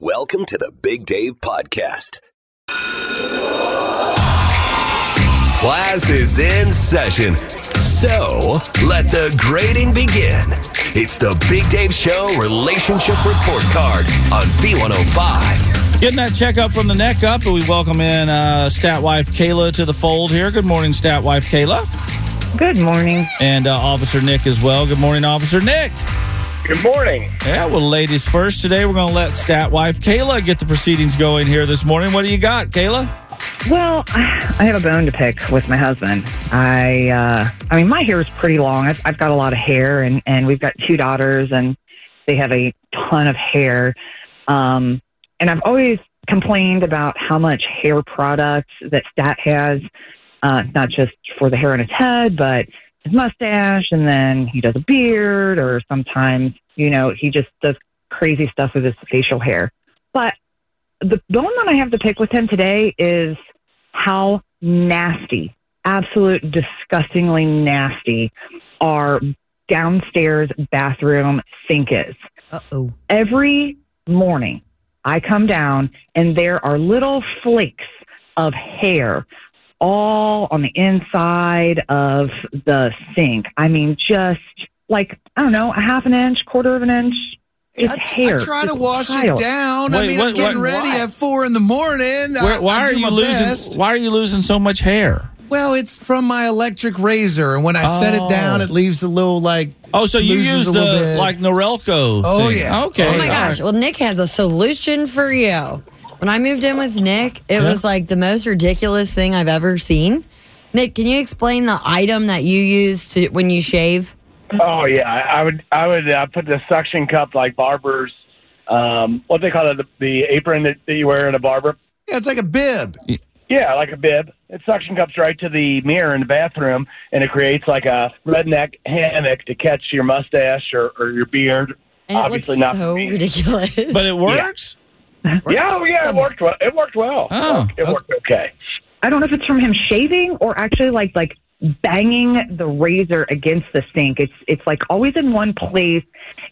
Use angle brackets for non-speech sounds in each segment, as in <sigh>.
Welcome to the Big Dave Podcast. Class is in session. So let the grading begin. It's the Big Dave Show Relationship Report Card on B105. Getting that checkup from the neck up, we welcome in uh, stat wife Kayla to the fold here. Good morning, stat wife Kayla. Good morning. And uh, Officer Nick as well. Good morning, Officer Nick. Good morning. Yeah, well, ladies first today. We're going to let stat wife Kayla get the proceedings going here this morning. What do you got, Kayla? Well, I have a bone to pick with my husband. I, uh, I mean, my hair is pretty long. I've, I've got a lot of hair, and and we've got two daughters, and they have a ton of hair. Um, and I've always complained about how much hair products that Stat has, uh, not just for the hair on his head, but his mustache, and then he does a beard, or sometimes, you know, he just does crazy stuff with his facial hair. But the bone that I have to pick with him today is how nasty, absolute disgustingly nasty, our downstairs bathroom sink is. Uh oh. Every morning, I come down and there are little flakes of hair all on the inside of the sink. I mean, just like, I don't know, a half an inch, quarter of an inch. It's I, hair. I try to wash pile. it down. I mean, what- I'm getting what- ready why? at four in the morning. I- Where, why I are you losing? best. Why are you losing so much hair? Well, it's from my electric razor, and when I set it down, Oh. it leaves a little like. Oh, so you use the bit. like Norelco? Oh, thing. yeah. Okay. Oh my gosh. right. Well, Nick has a solution for you. When I moved in with Nick, it was like the most ridiculous thing I've ever seen. Nick, can you explain the item that you use to when you shave? Oh yeah, I I would I would uh, put the suction cup like barbers, um, what they call it, the, the apron that, that you wear in a barber. Yeah, it's like a bib. Yeah, like a bib. It suction cups right to the mirror in the bathroom, and it creates like a redneck hammock to catch your mustache or, or your beard. And Obviously it not looks for so ridiculous. But it works. Yeah, oh, yeah, it worked well. It worked well. Oh. it worked okay. I don't know if it's from him shaving or actually like like banging the razor against the sink. It's it's like always in one place.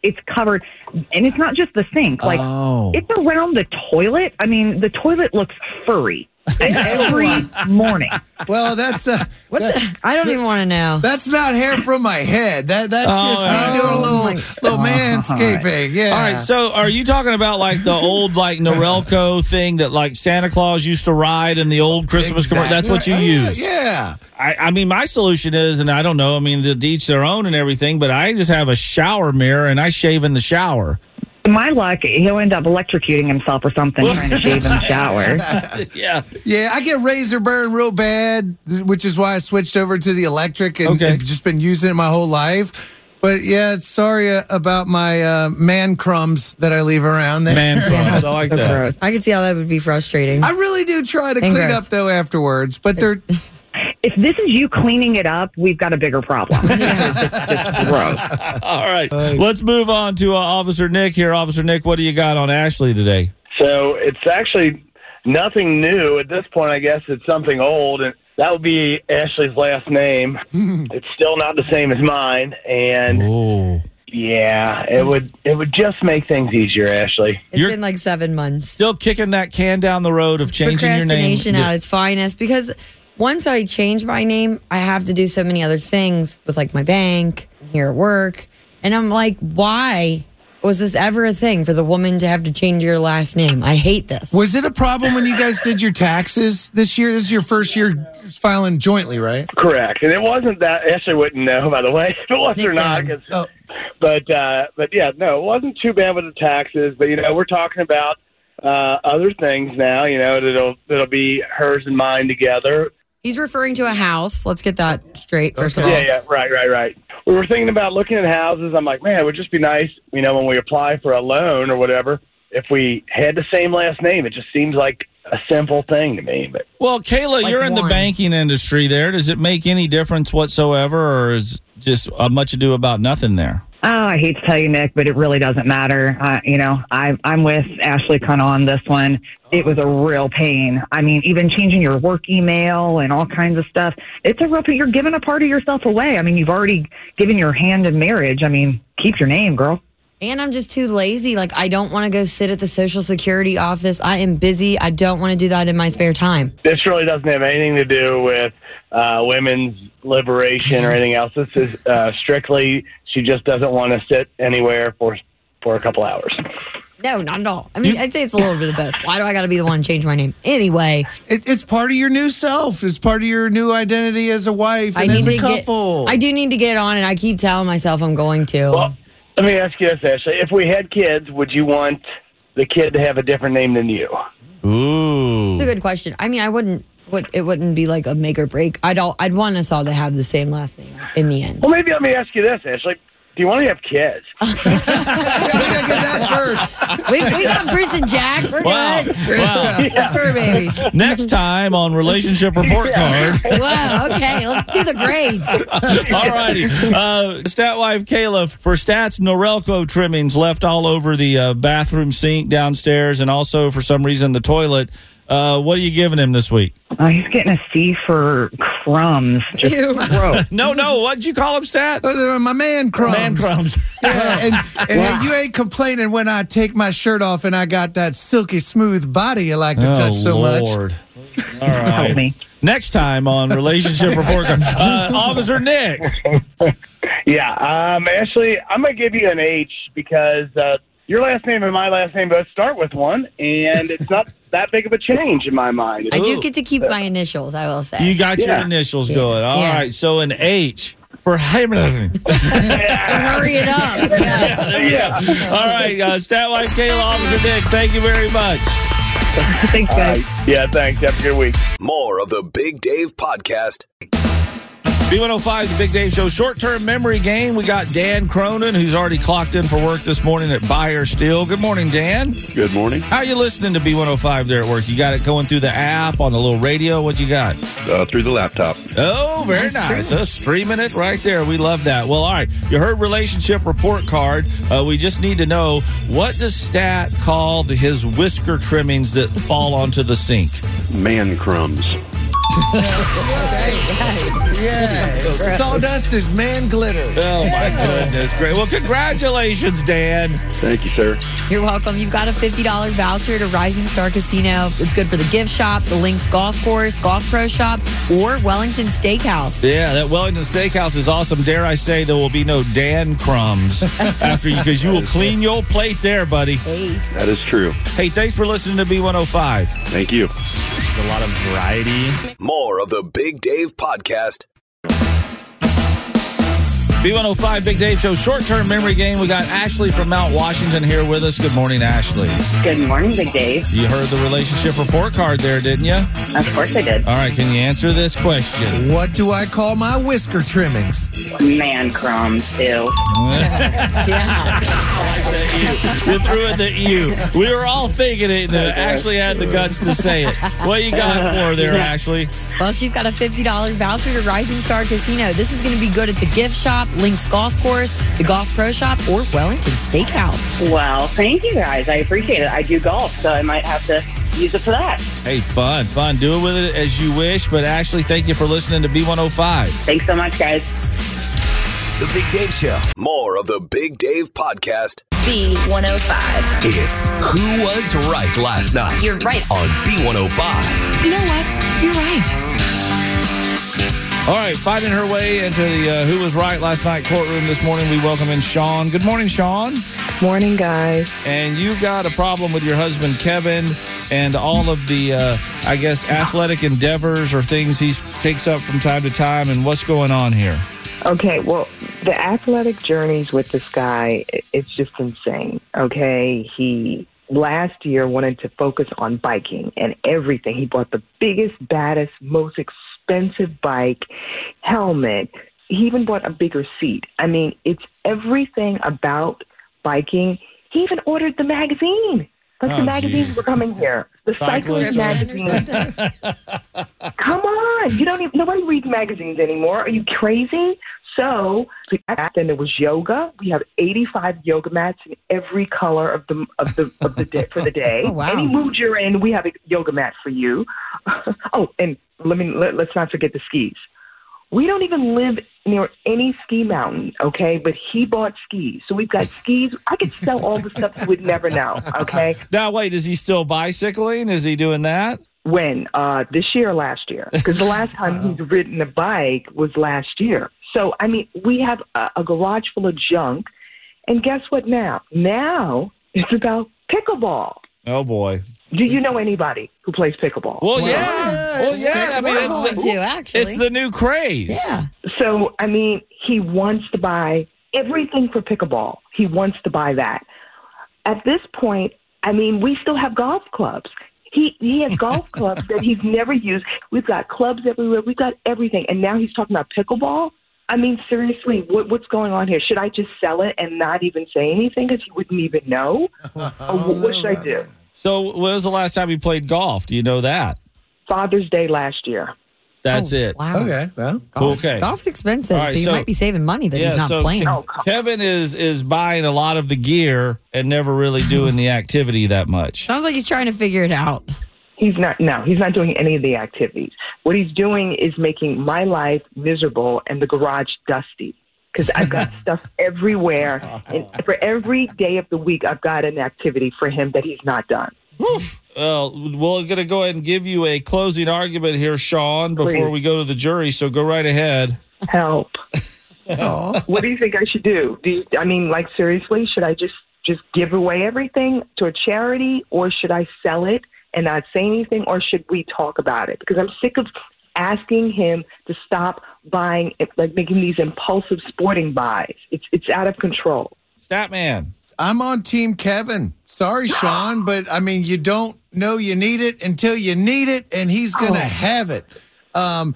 It's covered, and it's not just the sink. Like oh. it's around the toilet. I mean, the toilet looks furry every morning. Well, that's uh, what that- the? I don't even want to know. that's not hair from my head. That that's Oh, just me yeah. doing a Oh, little little manscaping. Yeah. All right, so are you talking about like the old like Norelco thing that like Santa Claus used to ride in the old Christmas commercial? That's what you Exactly. Yeah, use. Yeah. I, I mean, my solution is, and I don't know. I mean, the each their own and everything, but I just have a shower mirror and I shave in the shower. My luck, he'll end up electrocuting himself or something trying to shave in the shower. <laughs> yeah. Yeah, I get razor burn real bad, which is why I switched over to the electric and, Okay. and just been using it my whole life. But yeah, sorry uh, about my uh, man crumbs that I leave around there. Man, <laughs> crumbs, I like that. I could see how that would be frustrating. I really do try to And clean gross. up though afterwards, but <laughs> they're If this is you cleaning it up, we've got a bigger problem. <laughs> It's it's gross. <laughs> All right, let's move on to uh, Officer Nick here. Officer Nick, what do you got on Ashley today? So it's actually nothing new at this point. I guess it's something old, and that would be Ashley's last name. it's still not the same as mine, and Oh, yeah, it would it would just make things easier, Ashley. It's You're- been like seven months. still kicking that can down the road of changing your name. Procrastination at its finest because once I change my name, I have to do so many other things with like my bank, here at work. And I'm like, why was this ever a thing for the woman to have to change your last name? I hate this. was it a problem when you guys did your taxes this year? This is your first year filing jointly, right? Correct, and it wasn't that Ashley wouldn't know, by the way, <laughs> if it was Nick or not. Oh. But uh, but yeah, no, it wasn't too bad with the taxes. But you know, we're talking about uh, other things now. You know, that'll that'll be hers and mine together. He's referring to a house. Let's get that straight, first of all. Yeah, yeah, right, right, right. We were thinking about looking at houses. I'm like, man, it would just be nice, you know, when we apply for a loan or whatever, if we had the same last name. It just seems like a simple thing to me. But Well, Kayla, Like you're in the banking industry there. Does it make any difference whatsoever, or is just a much ado about nothing there? Oh, I hate to tell you, Nick, but it really doesn't matter. Uh, you know, I, I'm with Ashley kind of on this one. It was a real pain. I mean, even changing your work email and all kinds of stuff. It's a real pain. You're giving a part of yourself away. I mean, you've already given your hand in marriage. I mean, keep your name, girl. And I'm just too lazy. Like, I don't want to go sit at the Social Security office. I am busy. I don't want to do that in my spare time. this really doesn't have anything to do with uh, women's liberation or anything else. This is uh, strictly she just doesn't want to sit anywhere for for a couple hours. No, not at all. I mean, I'd say it's a little bit of both. Why do I got to be the one to change my name? Anyway, It, it's part of your new self. It's part of your new identity as a wife I and need as a to couple. get. I do need to get on, and I keep telling myself I'm going to. Well, let me ask you this, Ashley: If we had kids, would you want the kid to have a different name than you? Ooh. It's a good question. I mean, I wouldn't. Would it wouldn't be like a make or break? I'd all, I'd want us all to have the same last name in the end. Well, maybe let me ask you this, Ashley: Do you want to have kids? <laughs> <laughs> we gotta get that first. We, we got Bruce and Jack. We're Wow. good. Wow. We're babies. <laughs> Next time on Relationship Report Card. Wow. Okay, let's do the grades. All righty. Uh, stat wife Kayla, for stats, Norelco trimmings left all over the uh, bathroom sink downstairs and also for some reason the toilet. Uh, what are you giving him this week? Oh, he's getting a C for crumbs. <laughs> Just Ew. gross. <laughs> No, no. What'd you call him, stat? Uh, My man crumbs. Man crumbs. <laughs> Yeah, and, and you ain't complaining when I take my shirt off and I got that silky smooth body you like to touch so much. Oh, Lord. All Help me. Next time on Relationship Report Card, uh, Officer Nick. Yeah, um, Ashley, I'm gonna give you an H because uh, your last name and my last name both start with one, and it's not that big of a change in my mind. I do get to keep my initials. I will say. You got your Yeah. initials Yeah. going. All right. Yeah. So an H for Hamilton. <laughs> Hurry it up. <laughs> Yeah. yeah. All right. Uh, stat wife Kayla, Officer Nick, thank you very much. <laughs> Thanks, guys. yeah, thanks. Have a good week. More of the Big Dave Podcast. B105, the Big Dave Show short term memory game. We got Dan Cronin, who's already clocked in for work this morning at Buyer Steel. Good morning, Dan. Good morning. How you listening to B105 there at work? You got it going through the app on the little radio? What you got? Uh, through the laptop. Oh, very Nice nice. streaming. Uh, streaming it right there. We love that. Well, all right. You heard relationship report card. Uh, we just need to know what does Stat call the, his whisker trimmings that fall onto the sink? Man crumbs. Yeah. Sawdust is man glitter. Oh my <laughs> goodness, great. Well, congratulations, Dan. Thank you, sir. You're welcome. You've got a $50 voucher to Rising Star Casino. It's good for the gift shop, the Links Golf Course, Golf Pro Shop, or Wellington Steakhouse. Yeah, that Wellington Steakhouse is awesome. Dare I say there will be no Dan crumbs <laughs> after you because you will clean your plate there, buddy. Hey. That is true. Hey, thanks for listening to B105. Thank you. a lot of variety. More of the Big Dave Podcast. B105 Big Dave Show short term memory game. We got Ashley from Mount Washington here with us. Good morning, Ashley. Good morning, Big Dave. You heard the relationship report card there, didn't you? Of course I did. All right, can you answer this question? What do I call my whisker trimmings? Man crumbs, ew. Yeah. <laughs> You threw it at you. We were all thinking it, and Ashley had the guts to say it. What you got for her there, <laughs> Ashley? Well, she's got a $50 voucher to Rising Star Casino. This is going to be good at the gift shop, Links Golf Course, the Golf Pro Shop, or Wellington Steakhouse. Well, thank you guys. I appreciate it. I do golf, so I might have to use it for that. Hey, fun, fun. Do it with it as you wish. But Ashley, thank you for listening to B105. Thanks so much, guys. The Big Dave Show. More of the Big Dave Podcast. B105. It's Who Was Right Last Night You're right. on B105. You know what? You're right. All right, finding her way into the uh, Who Was Right Last Night courtroom this morning, we welcome in Sean. Good morning, Sean. Morning, guys. And you've got a problem with your husband, Kevin, and all of the, uh, I guess, athletic endeavors or things he takes up from time to time. And what's going on here? Okay, well, the athletic journeys with this guy, it's just insane. Okay, he last year wanted to focus on biking and everything. He bought the biggest, baddest, most expensive bike, helmet. He even bought a bigger seat. I mean, it's everything about biking. He even ordered the magazine. Like Oh, the magazines geez. were coming here. The Cyclist magazine. Come on, you don't even. Nobody reads magazines anymore. Are you crazy? So back then there was yoga. We have 85 yoga mats in every color of the of the of the day for the <laughs> day. Oh, wow. Any mood you're in, we have a yoga mat for you. <laughs> oh, and let me let, let's not forget the skis. We don't even live near any ski mountain, okay? But he bought skis, so we've got skis. I could sell all the stuff you would never know, okay? <laughs> Now, wait, is he still bicycling? Is he doing that? When uh, this year or last year? Because the last time he's ridden a bike was last year. So I mean, we have a, a garage full of junk, and guess what? Now, now it's about pickleball. Oh boy. Do you know anybody who plays pickleball? Well, yeah. Well, it's yeah. I mean, We're it's the, to, actually. it's the new craze. yeah. So, I mean, he wants to buy everything for pickleball. He wants to buy that. At this point, I mean, we still have golf clubs. He he has <laughs> golf clubs that he's never used. We've got clubs everywhere. We've got everything, and now he's talking about pickleball. I mean, seriously, what, what's going on here? Should I just sell it and not even say anything because he wouldn't even know? <laughs> or what, what should I do? So, when was the last time you played golf? Do you know that? Father's Day last year. That's Oh, it. Wow. Okay, well, Golf, Okay. Golf's expensive, All right, so you so- might be saving money that Yeah, he's not so playing. Ke- Oh, come Kevin is is buying a lot of the gear and never really doing the <laughs> activity that much. Sounds like he's trying to figure it out. He's not. No, he's not doing any of the activities. What he's doing is making my life miserable and the garage dusty because I've got <laughs> stuff everywhere. And <laughs> for every day of the week, I've got an activity for him that he's not done. Well, we're going to go ahead and give you a closing argument here, Sean, before Please. we go to the jury. So go right ahead. Help! <laughs> what do you think I should do? Do you, I mean, like seriously, should I just just give away everything to a charity, or should I sell it and not say anything, or should we talk about it? Because I'm sick of asking him to stop buying, like making these impulsive sporting buys. It's it's out of control. Statman. I'm on Team Kevin. Sorry, Sean, but I mean, you don't know you need it until you need it, and he's going to have it. Um,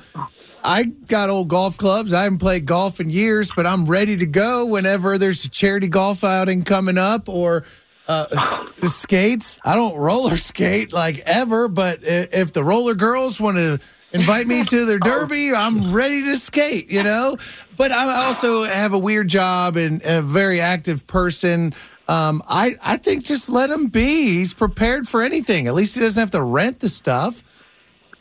I got old golf clubs. I haven't played golf in years, but I'm ready to go whenever there's a charity golf outing coming up or uh, skates. I don't roller skate like ever, but if the roller girls want to invite me to their <laughs> derby, I'm ready to skate, you know? But I also have a weird job and a very active person. Um, I, I think just let him be. He's prepared for anything. At least he doesn't have to rent the stuff.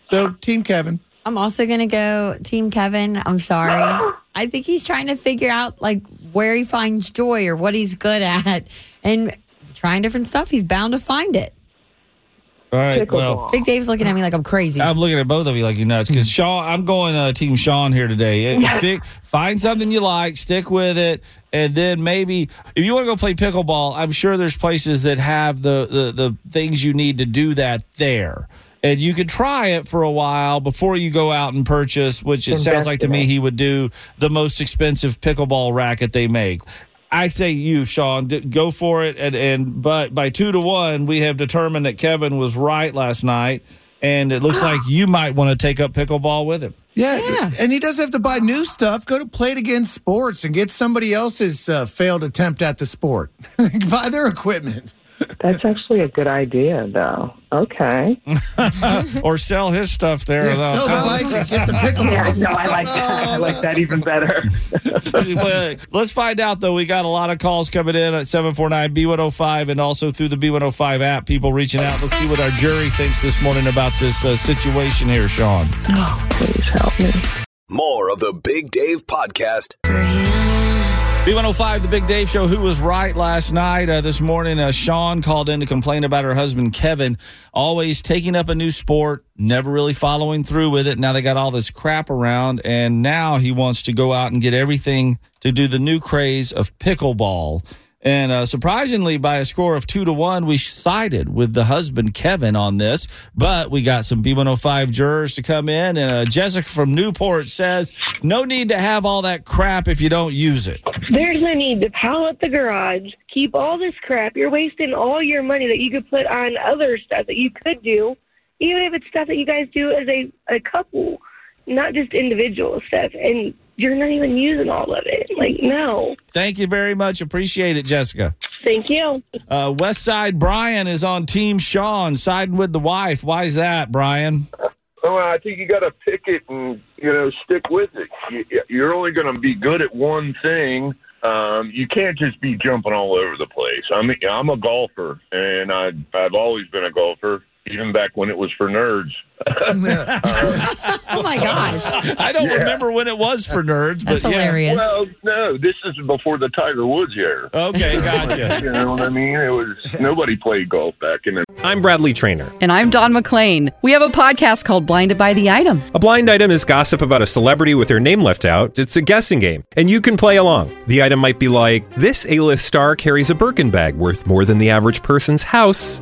So, Team Kevin. I'm also gonna go Team Kevin. I'm sorry. <gasps> I think he's trying to figure out like where he finds joy or what he's good at, and trying different stuff. He's bound to find it. All right. Well, Big Dave's looking at me like I'm crazy. I'm looking at both of you like you're nuts because Sean, I'm going uh, Team Sean here today. <laughs> Fi- find something you like, stick with it, and then maybe if you want to go play pickleball, I'm sure there's places that have the, the the things you need to do that there. And you could try it for a while before you go out and purchase, which it sounds like to me he would do the most expensive pickleball racket they make. I say you, Sean, d- go for it. And, and but by two to one, we have determined that Kevin was right last night, and it looks like you might want to take up pickleball with him. Yeah, Yeah. and he doesn't have to buy new stuff. Go to Play It Again Sports and get somebody else's uh, failed attempt at the sport. <laughs> buy their equipment. That's actually a good idea, though. Okay. <laughs> or sell his stuff there. Yeah, though. sell the bike and get the pickleball. <laughs> Yeah, no. I like that. I like that <laughs> even better. Let's find out, though. We got a lot of calls coming in at 749 B105 and also through the B105 app, people reaching out. Let's see what our jury thinks this morning about this uh, situation here, Sean. Oh, please help me. More of the Big Dave Podcast. B105, the Big Dave Show. Who was right last night? Uh, this morning, uh, Sean called in to complain about her husband, Kevin, always taking up a new sport, never really following through with it. Now they got all this crap around, and now he wants to go out and get everything to do the new craze of pickleball. And uh, surprisingly, by a score of two to one, we sided with the husband, Kevin, on this. But we got some B105 jurors to come in. And uh, Jessica from Newport says, no need to have all that crap if you don't use it. There's no need to pile up the garage, keep all this crap. You're wasting all your money that you could put on other stuff that you could do, even if it's stuff that you guys do as a, a couple, not just individual stuff. And you're not even using all of it. Like, no. Thank you very much. Appreciate it, Jessica. Thank you. Uh, West Side Brian is on Team Sean, siding with the wife. Why is that, Brian? Oh, I think you got to pick it and you know stick with it. You- You're only going to be good at one thing. Um, you can't just be jumping all over the place. I mean, I'm a golfer, and I I've always been a golfer, even back when it was for nerds. <laughs> Oh my gosh. I don't Yeah. remember when it was for nerds, but That's yeah. hilarious. Well, no, this is before the Tiger Woods era. Okay, <laughs> gotcha. you know what I mean? It was nobody played golf back in the I'm Bradley Trainer. And I'm Don McClain. We have a podcast called Blinded by the Item. A blind item is gossip about a celebrity with their name left out. It's a guessing game, and you can play along. The item might be like this: A-list star carries a Birkin bag worth more than the average person's house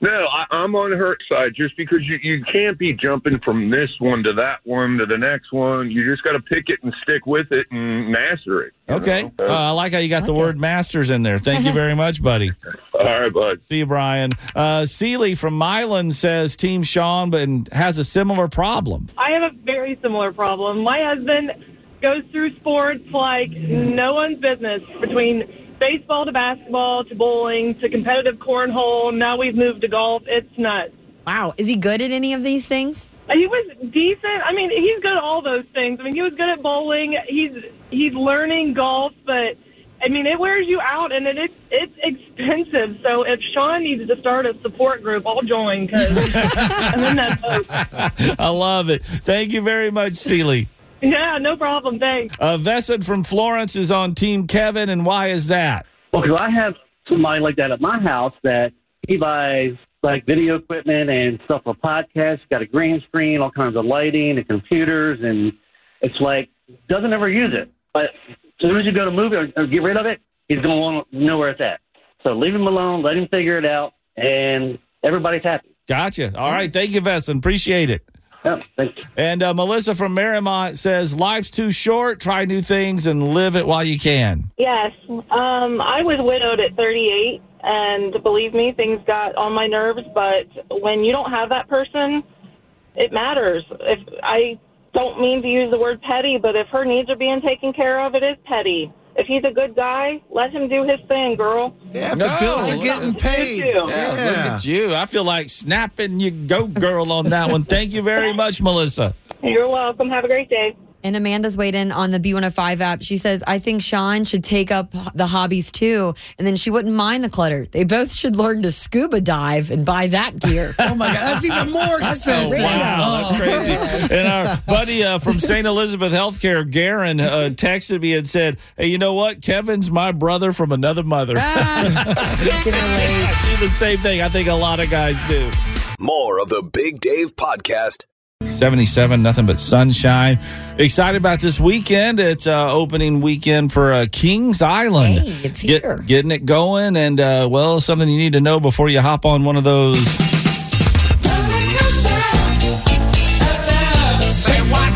no, I, I'm on her side just because you, you can't be jumping from this one to that one to the next one. You just got to pick it and stick with it and master it. Okay. Uh, I like how you got the word masters in there. Thank you very <laughs> much, buddy. All right, bud. See you, Brian. Uh, Seeley from Milan says Team Sean, but has a similar problem. I have a very similar problem. My husband goes through sports like no one's business between baseball to basketball to bowling to competitive cornhole. Now we've moved to golf. It's nuts. Wow. Is he good at any of these things? He was decent. I mean, he's good at all those things. I mean, he was good at bowling. He's he's learning golf, but I mean, it wears you out, and it, it's it's expensive. So if Sean needs to start a support group, I'll join because <laughs> I'm in that boat. I love it. Thank you very much, Seeley. Yeah, no problem. Thanks. Uh, Vesed from Florence is on Team Kevin, and why is that? Well, because I have somebody like that at my house that he buys like video equipment and stuff for podcasts. Got a green screen, all kinds of lighting and computers, and it's like doesn't ever use it. But as soon as you go to move it or, or get rid of it, he's going to want to know where it's at. So leave him alone, let him figure it out, and everybody's happy. Gotcha. All right. Thank you, Vesson. Appreciate it. Yeah, thank you. And uh, Melissa from Mariemont says, Life's too short. Try new things and live it while you can. Yes. Um, I was widowed at 38, and believe me, things got on my nerves. But when you don't have that person, it matters. If I don't mean to use the word petty, but if her needs are being taken care of, it is petty. If he's a good guy, let him do his thing, girl. Yeah, if the bills are getting paid. Yeah, Look at you. I feel like snapping you go girl on that one. Thank you very much, Melissa. You're welcome. Have a great day. And Amanda's weighed in on the B105 app. She says, I think Sean should take up the hobbies too, and then she wouldn't mind the clutter. They both should learn to scuba dive and buy that gear. <laughs> oh my God, that's even more <laughs> expensive. Oh, wow, that's crazy. And our <laughs> buddy uh, from St. Elizabeth Healthcare, Garen, uh, texted me and said, Hey, you know what? Kevin's my brother from another mother. I see the same thing. I think a lot of guys do. More of the Big Dave Podcast. 77, nothing but sunshine. Excited about this weekend. It's uh, opening weekend for uh, Kings Island. Hey, it's Get- here. getting it going, and uh, well, something you need to know before you hop on one of those.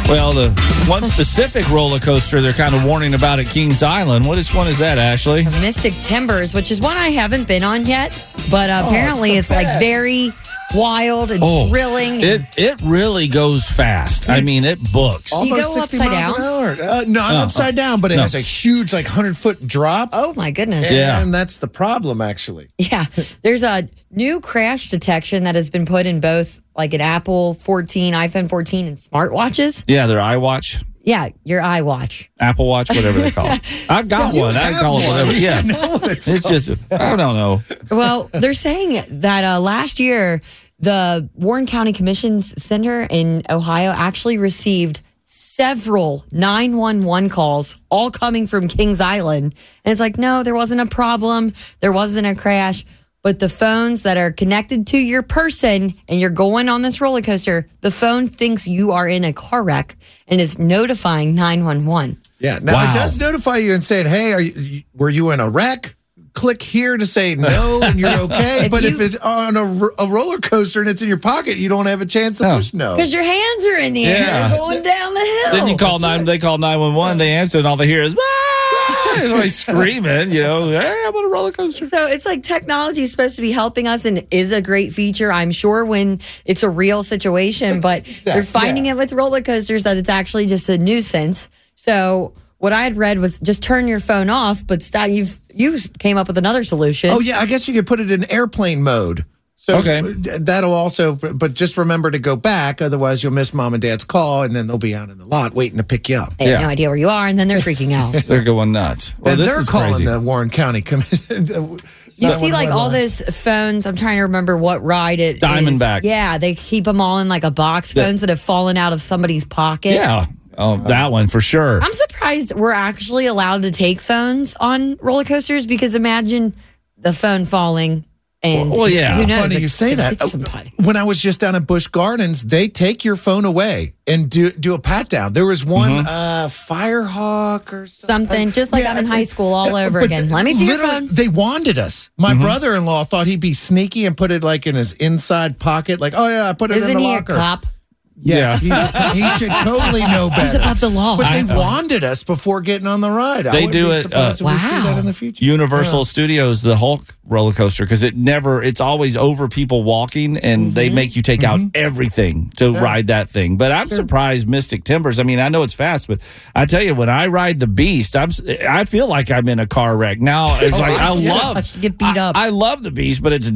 Well, the one specific roller coaster they're kind of warning about at Kings Island. What is one is that, Ashley? Mystic Timbers, which is one I haven't been on yet, but uh, apparently the it's, like very wild and Oh, thrilling. It it really goes fast. I mean, it books. Do you Almost go 60 upside miles down? an hour. Uh, no, I'm No, upside down, but it no. has a huge, like, 100 foot drop. Oh, my goodness. And Yeah. And that's the problem, actually. <laughs> Yeah, there's a new crash detection that has been put in both like an Apple 14, iPhone 14, and smartwatches. Yeah, their iWatch, Yeah, your iWatch. Apple Watch, whatever they call it. <laughs> I've got You one. I have got one. whatever. Yeah, should know what it's it's just I don't know. Well, they're saying that uh, last year the Warren County Commissions Center in Ohio actually received several 911 calls, all coming from Kings Island. And it's like, no, there wasn't a problem. There wasn't a crash. But the phones that are connected to your person and you're going on this roller coaster, the phone thinks you are in a car wreck and is notifying 911. Yeah. Now, Wow. it does notify you and saying, hey, are you, were you in a wreck? Click here to say no and you're <laughs> okay. If but if it's on a roller coaster and it's in your pocket, you don't have a chance to push no. Because your hands are in the air Yeah. going down the hill. Then you call nine. They call nine one one. They answer, and all they hear is "Ah!" somebody screaming. You know, hey, I'm on a roller coaster. So it's like technology is supposed to be helping us and is a great feature, I'm sure, when it's a real situation. But <laughs> they're finding it with roller coasters that it's actually just a nuisance. So what I had read was just turn your phone off. But Stat, you've you came up with another solution. Oh yeah, I guess you could put it in airplane mode. So Okay. that'll also, but just remember to go back, otherwise you'll miss mom and dad's call, and then they'll be out in the lot waiting to pick you up. They have no idea where you are, and then they're freaking out. <laughs> They're going nuts. Well, and this they're is calling crazy. the Warren County Commission. <laughs> You see, like all those phones. I'm trying to remember what ride it. Diamondback. Yeah, they keep them all in like a box. The- Phones that have fallen out of somebody's pocket. Yeah. Oh, that one for sure. I'm surprised we're actually allowed to take phones on roller coasters because imagine the phone falling and Well, yeah. who knows? Funny you say that. somebody. When I was just down at Busch Gardens, they take your phone away and do do a pat down. There was one Mm-hmm. uh, Firehawk or Something just like I'm in high school all over But again. Let me see your phone. They wanded us. My brother-in-law thought he'd be sneaky and put it like in his inside pocket. Like, oh yeah, I put it Isn't in the he a cop? Yes, he's, he should totally know better. He's above the law. But they I- wanded us before getting on the ride. They wouldn't do be it, surprised uh, if we see that in the future. Universal Yeah. Studios, the Hulk roller coaster, because it never, it's always over people walking, and they make you take out everything to ride that thing. But I'm surprised Mystic Timbers. I mean, I know it's fast, but I tell you, when I ride the Beast, I'm, s- I feel like I'm in a car wreck. Now it's <laughs> Oh, like I yeah. love, get beat up. I, I love the Beast, but it's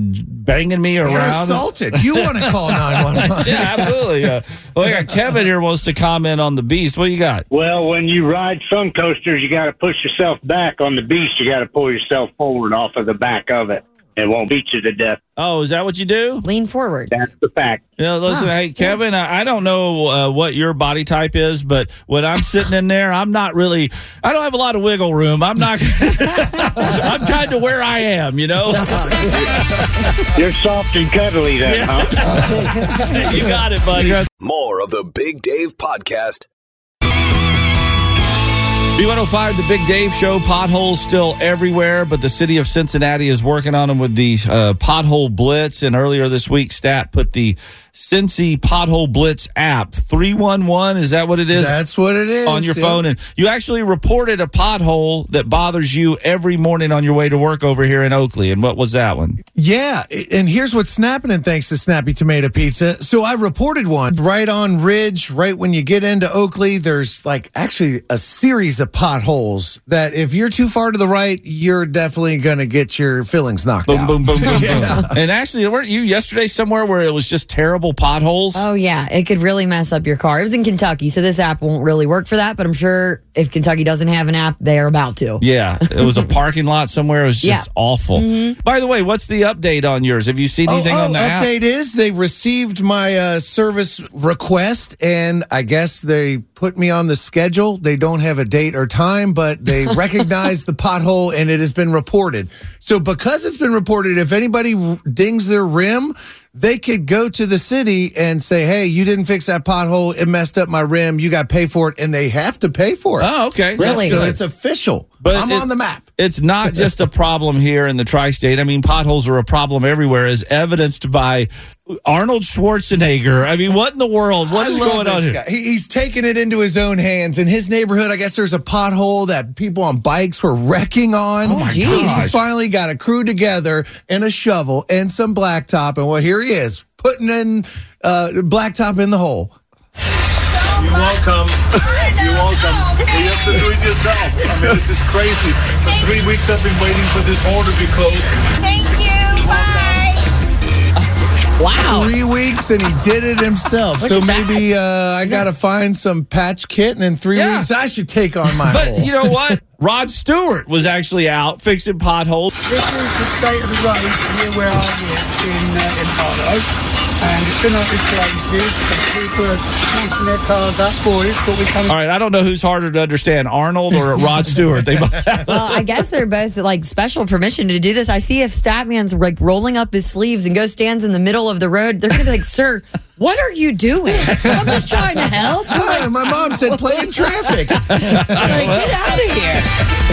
banging me You're around. assaulted. You want to <laughs> call 911. yeah, absolutely. Yeah. Well, we got Kevin here wants to comment on the Beast. What do you got? Well, when you ride some coasters, you got to push yourself back. On the beast, you got to pull yourself forward off of the back of it. It won't beat you to death. Oh, is that what you do? Lean forward. That's the fact. Yeah, listen, hey Kevin, I, I don't know uh, what your body type is, but when I'm sitting in there, I'm not really. I don't have a lot of wiggle room. I'm not. <laughs> I'm kind of where I am, you know. <laughs> You're soft and cuddly then, huh? <laughs> you got it, buddy. More of the Big Dave Podcast. B105, the Big Dave Show. Potholes still everywhere, but the city of Cincinnati is working on them with the uh, pothole blitz. And earlier this week, Stat put the Cincy Pothole Blitz app. 311, is that what it is? That's what it is. on your yeah. phone, and you actually reported a pothole that bothers you every morning on your way to work over here in Oakley. And what was that one? Yeah, and here's what's snapping, and thanks to Snappy Tomato Pizza. So I reported one right on Ridge, right when you get into Oakley. There's like actually a series of potholes that if you're too far to the right, you're definitely going to get your fillings knocked Boom, out. boom, boom, boom, <laughs> Yeah. boom. And actually, weren't you yesterday somewhere where it was just terrible potholes? Oh yeah, it could really mess up your car. It was in Kentucky, so this app won't really work for that. But I'm sure if Kentucky doesn't have an app, they are about to. Yeah, it was a parking lot somewhere. It was <laughs> just Yeah. awful. Mhm. By the way, what's the update on yours? Have you seen anything oh, on the app? update is they received my uh, service request, and I guess they put me on the schedule. They don't have a date or time, but they <laughs> recognize the pothole, and it has been reported. So because it's been reported, if anybody dings their rim. They could go to the city and say, "Hey, you didn't fix that pothole. It messed up my rim. You got to pay for it," and they have to pay for it. Oh, okay. Really? So it's official. But I'm it- on the map. It's not just a problem here in the tri state. I mean, potholes are a problem everywhere, as evidenced by Arnold Schwarzenegger. I mean, what in the world? What is going on here? He, he's taking it into his own hands. In his neighborhood, I guess there's a pothole that people on bikes were wrecking on. Oh, my He gosh. finally got a crew together and a shovel and some blacktop. And well, here he is putting in uh, blacktop in the hole. You're welcome. <laughs> You're welcome. You have to do it yourself. I mean, this is crazy. For three weeks I've been waiting for this hole to be closed. Thank you. Bye. Wow. Three weeks and he did it himself. so maybe uh, I got to find some patch kit, and in three Yeah. weeks I should take on my But hole. you know what? <laughs> Rod Stewart was actually out fixing potholes. This is the state of the road here where I live in, uh, in Harlow. And it's been like this for ages. And people are pushing their cars up. Boys, what we come All right, I don't know who's harder to understand, Arnold or <laughs> Rod Stewart. They both Well, I guess they're both like special permission to do this. I see if Statman's like rolling up his sleeves and goes stands in the middle of the road, they're gonna be like, "Sir, What are you doing? <laughs> I'm just trying to help. Hi, my mom said play in traffic. <laughs> Like, get out of here.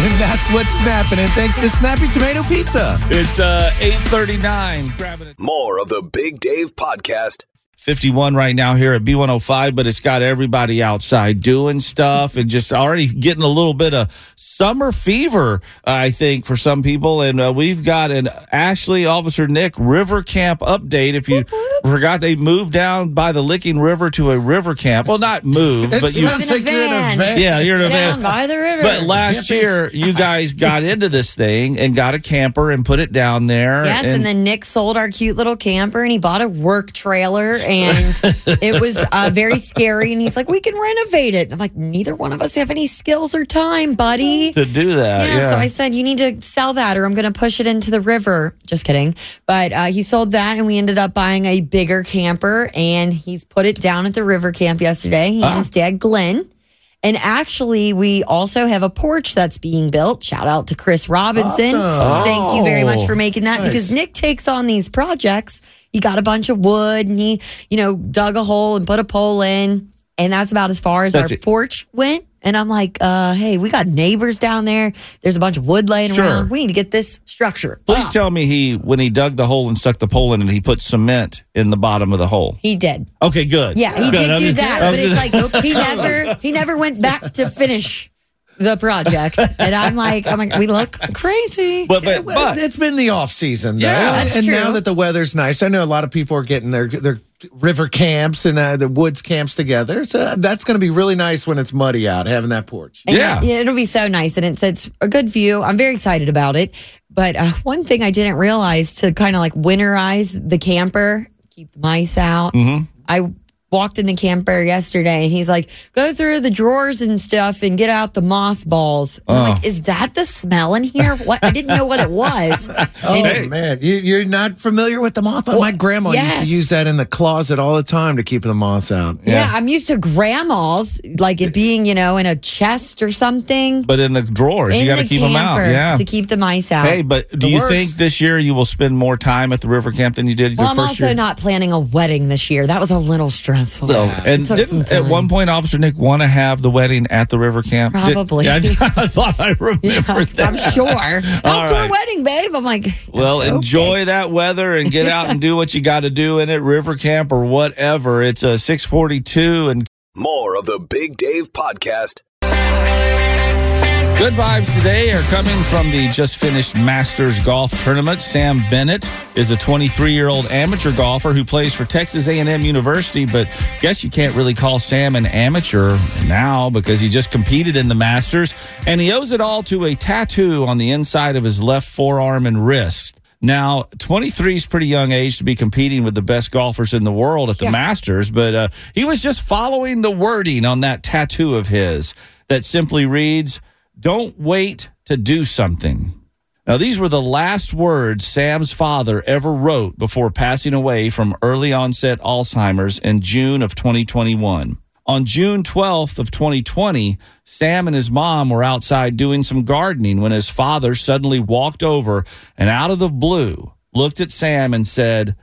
and that's what's snapping. And thanks to Snappy Tomato Pizza. It's uh 839. Grabbing it. More of the Big Dave podcast 51 right now here at B105, but it's got everybody outside doing stuff and just already getting a little bit of summer fever, I think, for some people. And uh, we've got an Ashley Officer Nick River Camp update. If you forgot, they moved down by the Licking River to a river camp. Well, not move, but you. sounds like you're in a van. Yeah, you're in a Down van. by the river. But last year, you guys got into this thing and got a camper and put it down there. Yes, and, then Nick sold our cute little camper and he bought a work trailer and <laughs> it was uh, very scary. And he's like, "We can renovate it." I'm like, "Neither one of us have any skills or time, buddy." to do that. yeah, Yeah. so I said, "You need to sell that, or I'm going to push it into the river." Just kidding. But uh, he sold that, and we ended up buying a bigger camper, and he's put it down at the river camp yesterday. He and his dad, Glenn. And actually, we also have a porch that's being built. Shout out to Chris Robinson. Awesome. Thank you very much Oh, for making that because Nick takes on these projects. He got a bunch of wood and he, you know, dug a hole and put a pole in. And that's about as far as That's our it. porch went. And I'm like, uh, hey, we got neighbors down there. There's a bunch of wood laying Sure. around. We need to get this structure. Please up. tell me he when he dug the hole and stuck the pole in it, he put cement in the bottom of the hole. He did. Okay, good. Yeah, he Good. did I'm do just- that, I'm but it's just- like <laughs> he never he never went back to finish the project. And I'm like, I'm like, we look crazy. But but, Well, but it's been the off season, though. Yeah, that's and true. now that the weather's nice, I know a lot of people are getting their their river camps and uh, the woods camps together. So that's going to be really nice when it's muddy out, having that porch. And Yeah. it'll be so nice. And it's, it's a good view. I'm very excited about it. But uh, one thing I didn't realize to kind of like winterize the camper, keep the mice out. Mhm. I walked in the camper yesterday and he's like, go through the drawers and stuff and get out the mothballs. And I'm Oh. like, is that the smell in here? What? I didn't know what it was. <laughs> Oh And- man, you, you're not familiar with the moth? Well, My grandma used to use that in the closet all the time to keep the moths out. yeah. I'm used to grandma's, like it being, you know, in a chest or something. but in the drawers, in you got to the keep them out. Yeah. To keep the mice out. Hey, but do It you works. think this year you will spend more time at the river camp than you did Well, your I'm first also year? not planning a wedding this year. That was a little stressful. No. And It took didn't some at time. one point Officer Nick want to have the wedding at the river camp? Did- Probably. yeah, I, <laughs> thought I remembered that. I'm sure. <laughs> Outdoor right. wedding, babe. I'm like, Well, okay. enjoy that weather and get out and do what you got to do in it, river camp or whatever. It's uh, a 642 and More of the Big Dave podcast Good vibes today are coming from the just finished Masters Golf Tournament. Sam Bennett is a 23-year-old amateur golfer who plays for Texas A&M University, but guess you can't really call Sam an amateur now because he just competed in the Masters and he owes it all to a tattoo on the inside of his left forearm and wrist. Now, 23 is pretty young age to be competing with the best golfers in the world at the Masters, but uh, he was just following the wording on that tattoo of his that simply reads, Don't wait to do something. Now, these were the last words Sam's father ever wrote before passing away from early onset Alzheimer's in June of 2021. On June 12th of 2020, Sam and his mom were outside doing some gardening when his father suddenly walked over and out of the blue looked at Sam and said,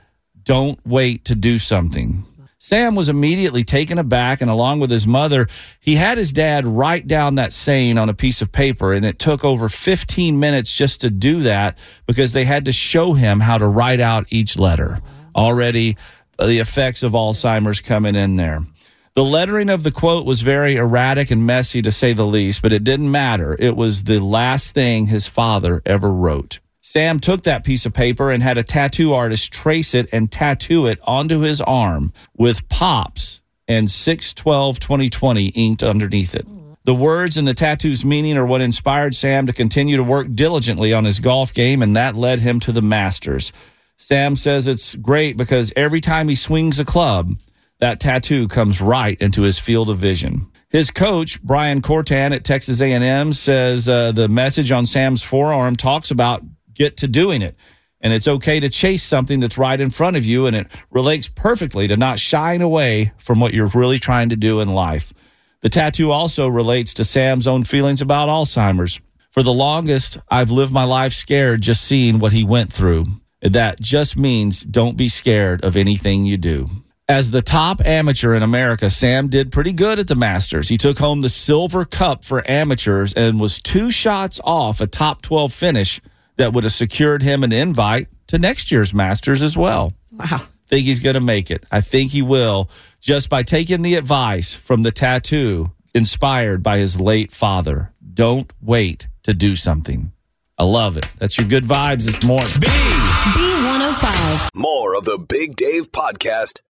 "Don't wait to do something." Sam was immediately taken aback, and along with his mother, he had his dad write down that saying on a piece of paper. And it took over 15 minutes just to do that because they had to show him how to write out each letter. Already, uh, the effects of Alzheimer's coming in there. The lettering of the quote was very erratic and messy, to say the least, but it didn't matter. It was the last thing his father ever wrote. Sam took that piece of paper and had a tattoo artist trace it and tattoo it onto his arm with pops and 612 2020 inked underneath it. The words and the tattoo's meaning are what inspired Sam to continue to work diligently on his golf game, and that led him to the Masters. Sam says it's great because every time he swings a club, that tattoo comes right into his field of vision. His coach, Brian Kortan at Texas A&M, says uh, the message on Sam's forearm talks about get to doing it. And it's okay to chase something that's right in front of you, and it relates perfectly to not shying away from what you're really trying to do in life. The tattoo also relates to Sam's own feelings about Alzheimer's. For the longest, I've lived my life scared just seeing what he went through. That just means don't be scared of anything you do. As the top amateur in America, Sam did pretty good at the Masters. He took home the Silver Cup for amateurs and was two shots off a top 12 finish that would have secured him an invite to next year's Masters as well. Wow. Think he's going to make it. I think he will just by taking the advice from the tattoo inspired by his late father. Don't wait to do something. I love it. That's your good vibes this morning. B. B105. More of the Big Dave podcast.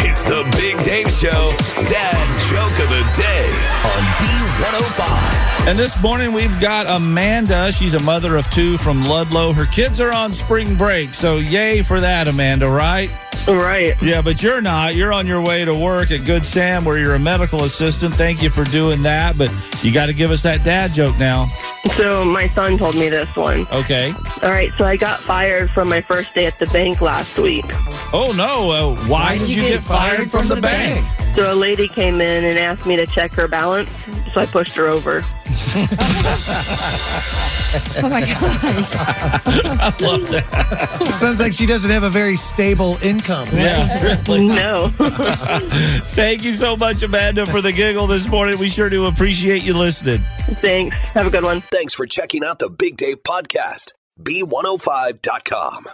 It's the Big Dave Show, Dad Joke of the Day on B105. And this morning we've got Amanda. She's a mother of two from Ludlow. Her kids are on spring break, so yay for that, Amanda, right? Right. Yeah, but you're not. You're on your way to work at Good Sam where you're a medical assistant. Thank you for doing that, but you got to give us that dad joke now. So my son told me this one. Okay. All right, so I got fired from my first day at the bank last week. Oh, no. Uh, why, did you, get, fired from, the bank? So a lady came in and asked me to check her balance, so I pushed her over. <laughs> Oh my <laughs> gosh. I love that. Sounds like she doesn't have a very stable income. Yeah. <laughs> no. <laughs> Thank you so much, Amanda, for the giggle this morning. We sure do appreciate you listening. Thanks. Have a good one. Thanks for checking out the Big Dave podcast. B105.com.